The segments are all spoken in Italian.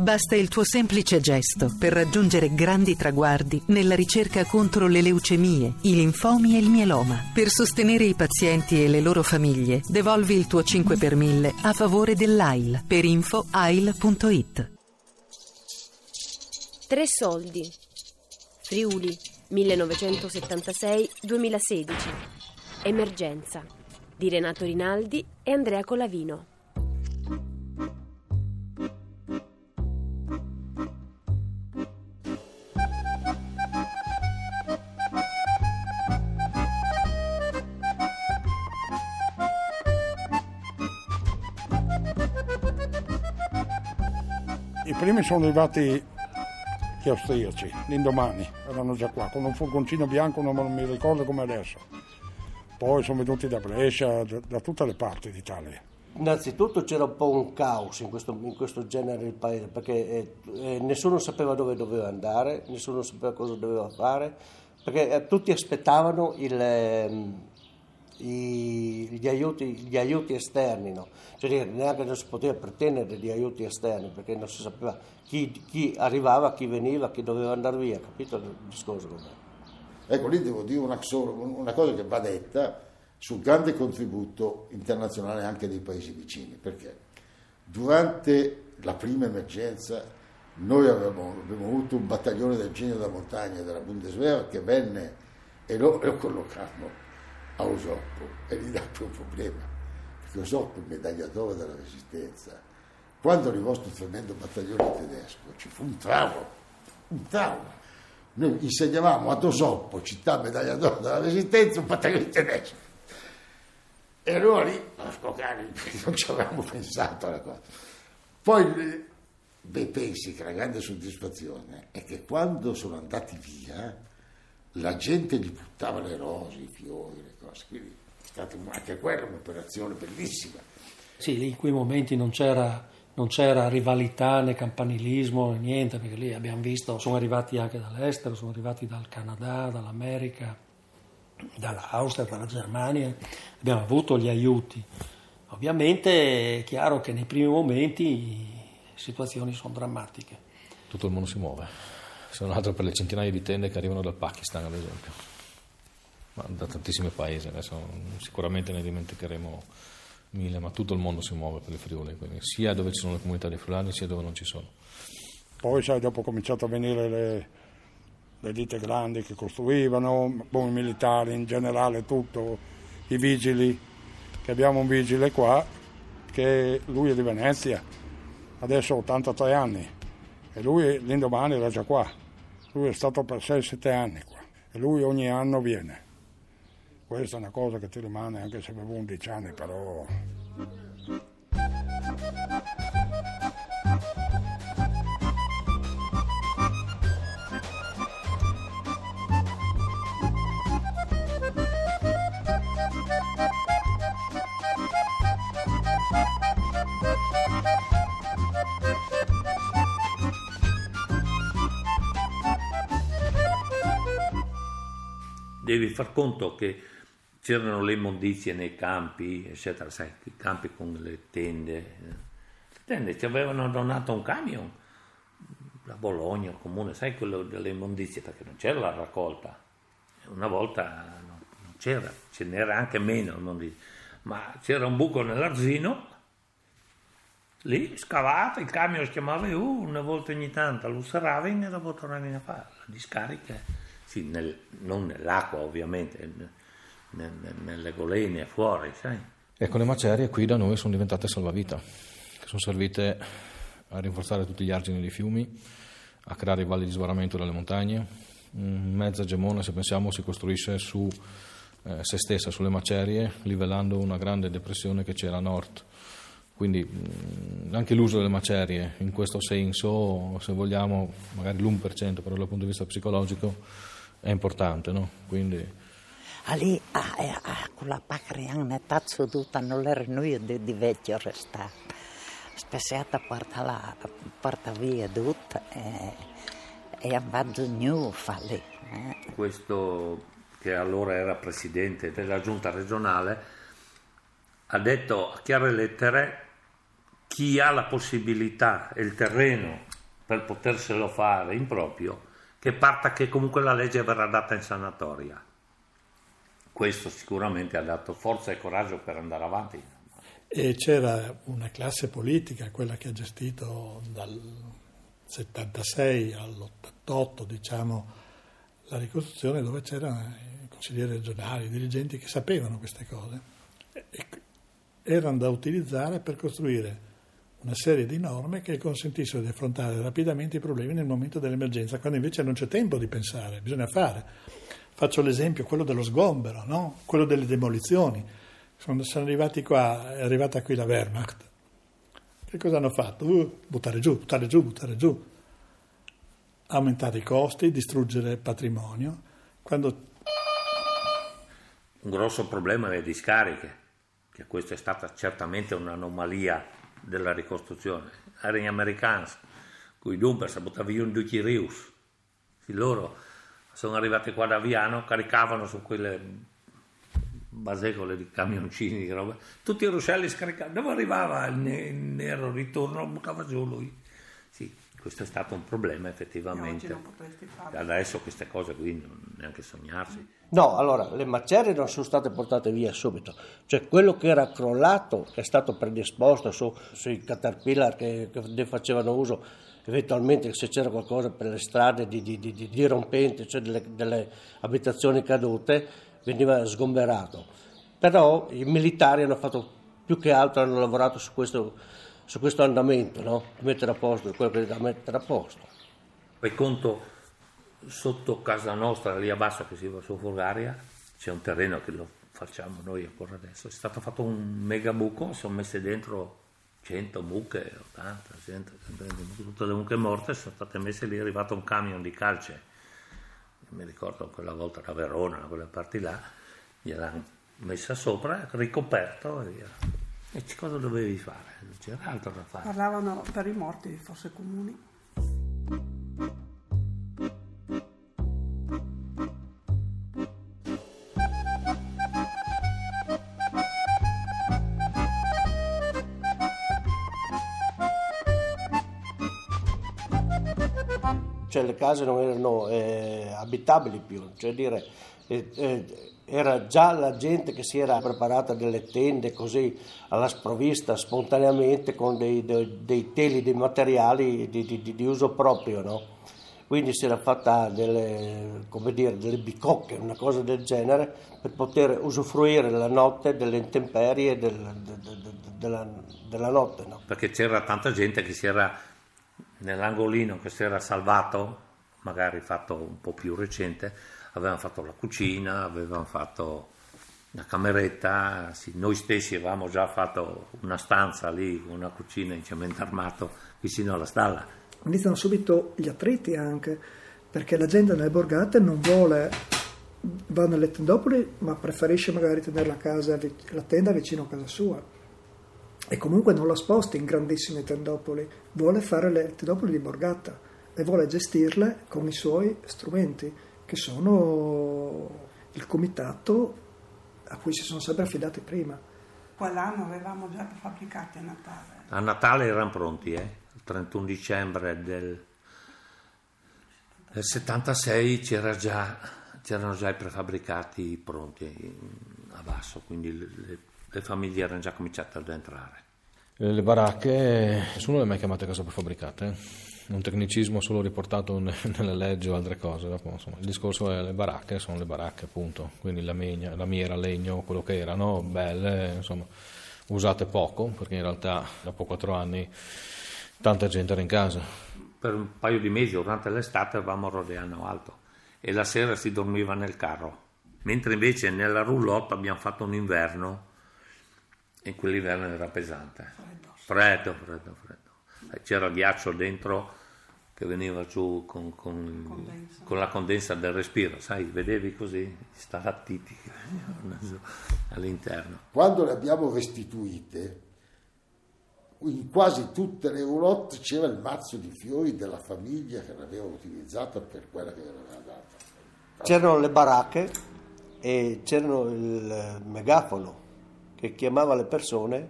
Basta il tuo semplice gesto per raggiungere grandi traguardi nella ricerca contro le leucemie, i linfomi e il mieloma. Per sostenere i pazienti e le loro famiglie, devolvi il tuo 5 per 1000 a favore dell'AIL per info ail.it. Tre soldi. Friuli, 1976-2016. Emergenza. Di Renato Rinaldi e Andrea Colavino. I primi sono arrivati gli austriaci, l'indomani, erano già qua, con un furgoncino bianco, non mi ricordo come adesso. Poi sono venuti da Brescia, da, tutte le parti d'Italia. Innanzitutto c'era un po' un caos in questo, in questo genere di paese perché eh, eh, nessuno sapeva dove doveva andare, nessuno sapeva cosa doveva fare, perché eh, tutti aspettavano il, ehm, i, gli, aiuti, gli, aiuti, esterni, no? cioè neanche non si poteva pretendere di aiuti esterni perché non si sapeva chi, chi arrivava, chi veniva, chi doveva andare via, capito il discorso com'è? Ecco, lì devo dire una, una cosa che va detta sul grande contributo internazionale anche dei paesi vicini, perché durante la prima emergenza noi avevamo, abbiamo avuto un battaglione del genio della montagna della Bundeswehr che venne e lo, lo collocammo a Osoppo e gli dato un problema, perché Osoppo medagliatore della resistenza. Quando arrivò questo tremendo battaglione tedesco ci fu un trauma, un trauma. Noi insegnavamo ad Osoppo, città medagliatore della resistenza, un battaglione tedesco. E allora lì, non ci avevamo pensato alla cosa. Poi, beh, pensi che la grande soddisfazione è che quando sono andati via, la gente gli buttava le rose, i fiori, le cose. Quindi è stata anche quella un'operazione bellissima. Sì, lì in quei momenti non c'era, non c'era rivalità né campanilismo né niente, perché lì abbiamo visto, sono arrivati anche dall'estero, sono arrivati dal Canada, dall'America, dall'Austria, dalla Germania, abbiamo avuto gli aiuti. Ovviamente è chiaro che nei primi momenti le situazioni sono drammatiche. Tutto il mondo si muove, se non altro per le centinaia di tende che arrivano dal Pakistan ad esempio, ma da tantissimi paesi, adesso sicuramente ne dimenticheremo mille, ma tutto il mondo si muove per le Friuli, sia dove ci sono le comunità di friulani sia dove non ci sono. Poi sai, dopo cominciato a venire le, le ditte grandi che costruivano, boh, i militari in generale, tutto, i vigili, che abbiamo un vigile qua, che lui è di Venezia, adesso ha 83 anni, e lui l'indomani era già qua, lui è stato per 6-7 anni qua, e lui ogni anno viene. Questa è una cosa che ti rimane anche se avevo 11 anni, però... devi far conto che c'erano le immondizie nei campi, eccetera, sai, i campi con le tende. Le tende ci avevano donato un camion da Bologna, comune, sai quello delle immondizie, perché non c'era la raccolta. Una volta non c'era, ce n'era anche meno ma c'era un buco nell'arzino, lì scavato, il camion si chiamava uh, una volta ogni tanto, lo serravano e dopo tornavano a fare la discarica sì, nel, non nell'acqua ovviamente, nel, nelle golene fuori, sai. Ecco, le macerie qui da noi sono diventate salvavita, che sono servite a rinforzare tutti gli argini dei fiumi, a creare i valli di sbarramento delle montagne. Mezza Gemona, se pensiamo, si costruisce su eh, se stessa, sulle macerie, livellando una grande depressione che c'era a nord. Quindi mh, anche l'uso delle macerie in questo senso, se vogliamo, magari l'1%, però dal punto di vista psicologico, è importante, no? Quindi... Lì, ah, eh, ah, con la pacriana tazzo tutta non era noi di, di vecchio restato. Spessiata porta, la, porta via tutta e, e andato new fa lì. Eh. Questo che allora era presidente della giunta regionale ha detto a chiare lettere chi ha la possibilità e il terreno per poterselo fare in proprio, che parta che comunque la legge verrà data in sanatoria. Questo sicuramente ha dato forza e coraggio per andare avanti. E c'era una classe politica, quella che ha gestito dal 76 all'88, diciamo, la ricostruzione, dove c'erano i consiglieri regionali, i dirigenti che sapevano queste cose. E erano da utilizzare per costruire una serie di norme che consentissero di affrontare rapidamente i problemi nel momento dell'emergenza, quando invece non c'è tempo di pensare, bisogna fare. Faccio l'esempio, quello dello sgombero, no? quello delle demolizioni quando sono arrivati qua, è arrivata qui la Wehrmacht, che cosa hanno fatto? Uh, buttare giù, buttare giù, buttare giù, aumentare i costi, distruggere patrimonio. Quando... Un grosso problema le discariche, che questa è stata certamente un'anomalia della ricostruzione. Erano gli americani, con i dumpers, buttavano via un tutti i rius. Loro sono arrivati qua da Viano, caricavano su quelle basecole di camioncini di roba, tutti i ruscelli scaricati, dove arrivava il nero ritorno, buttava giù lui. Sì, questo è stato un problema effettivamente. Adesso queste cose qui non neanche sognarsi. No, allora le macerie non sono state portate via subito, cioè quello che era crollato è stato predisposto su, sui caterpillar che, che ne facevano uso eventualmente se c'era qualcosa per le strade di, di, di, di rompente, cioè delle, delle abitazioni cadute, veniva sgomberato. Però i militari hanno fatto più che altro, hanno lavorato su questo, su questo andamento, no? mettere a posto quello che da mettere a posto. Fai conto, sotto casa nostra, lì a basso che si va su Fulgaria, c'è un terreno che lo facciamo noi ancora adesso, è stato fatto un mega buco, sono messe dentro 100 mucche, 80, 100, tutte le mucche morte sono state messe lì, è arrivato un camion di calce mi ricordo quella volta da Verona, quelle parti là, gliel'hanno messa sopra, ricoperto e via. E cosa dovevi fare? Non c'era altro da fare. Parlavano per i morti, forse comuni. cioè le case non erano eh, abitabili più, cioè dire, eh, eh, era già la gente che si era preparata delle tende così alla sprovvista spontaneamente con dei, dei, dei teli, dei materiali di, di, di uso proprio, no? quindi si era fatta delle, dire, delle, bicocche, una cosa del genere, per poter usufruire la notte delle intemperie del, de, de, de, della, della, notte. No? Perché c'era tanta gente che si era nell'angolino che si era salvato, magari fatto un po' più recente, avevano fatto la cucina, avevano fatto la cameretta, sì, noi stessi avevamo già fatto una stanza lì, una cucina in cemento armato vicino alla stalla. Iniziano subito gli attriti anche, perché la gente nelle borgate non vuole, va nelle tendopoli, ma preferisce magari tenere la, casa, la tenda vicino a casa sua e comunque non la sposta in grandissime tendopoli, vuole fare le tendopoli di borgata e vuole gestirle con i suoi strumenti, che sono il comitato a cui si sono sempre affidati prima. Quell'anno avevamo già prefabbricati a Natale. A Natale erano pronti, eh? il 31 dicembre del, del 76 c'era già, c'erano già i prefabbricati pronti a basso, quindi le, le famiglie erano già cominciate ad entrare. Le baracche, nessuno le ha mai chiamate case prefabbricate, è un tecnicismo solo riportato nelle leggi o altre cose. Dopo, insomma, il discorso è le baracche, sono le baracche appunto, quindi la, megna, la miera, legno, quello che erano, belle, insomma, usate poco, perché in realtà dopo quattro anni tanta gente era in casa. Per un paio di mesi durante l'estate eravamo a Rodeano Alto e la sera si dormiva nel carro, mentre invece nella roulotte abbiamo fatto un inverno e quell'inverno era pesante. Freddo, freddo, freddo. C'era ghiaccio dentro che veniva giù con, con, con la condensa del respiro, sai, vedevi così, stalattiti all'interno. Quando le abbiamo restituite, in quasi tutte le roulotte c'era il mazzo di fiori della famiglia che l'aveva utilizzata per quella che era data. C'erano le baracche e c'erano il megafono che chiamava le persone,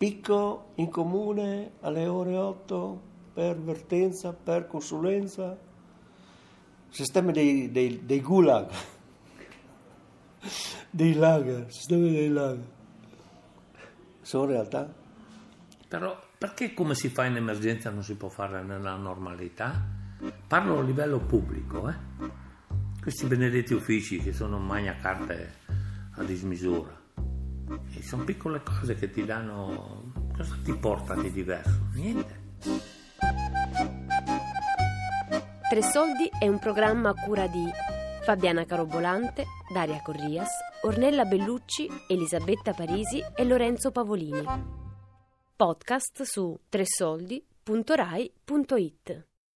picco in comune alle ore 8, per vertenza, per consulenza, sistemi dei, dei, dei gulag, dei lager, sistemi dei lager. Sono realtà. Però perché come si fa in emergenza non si può fare nella normalità? Parlo a livello pubblico, eh? Questi benedetti uffici che sono magna carte a dismisura. E sono piccole cose che ti danno... Cosa ti porta di diverso? Niente. Tre Soldi è un programma a cura di Fabiana Carobolante, Daria Corrias, Ornella Bellucci, Elisabetta Parisi e Lorenzo Pavolini. Podcast su tresoldi.rai.it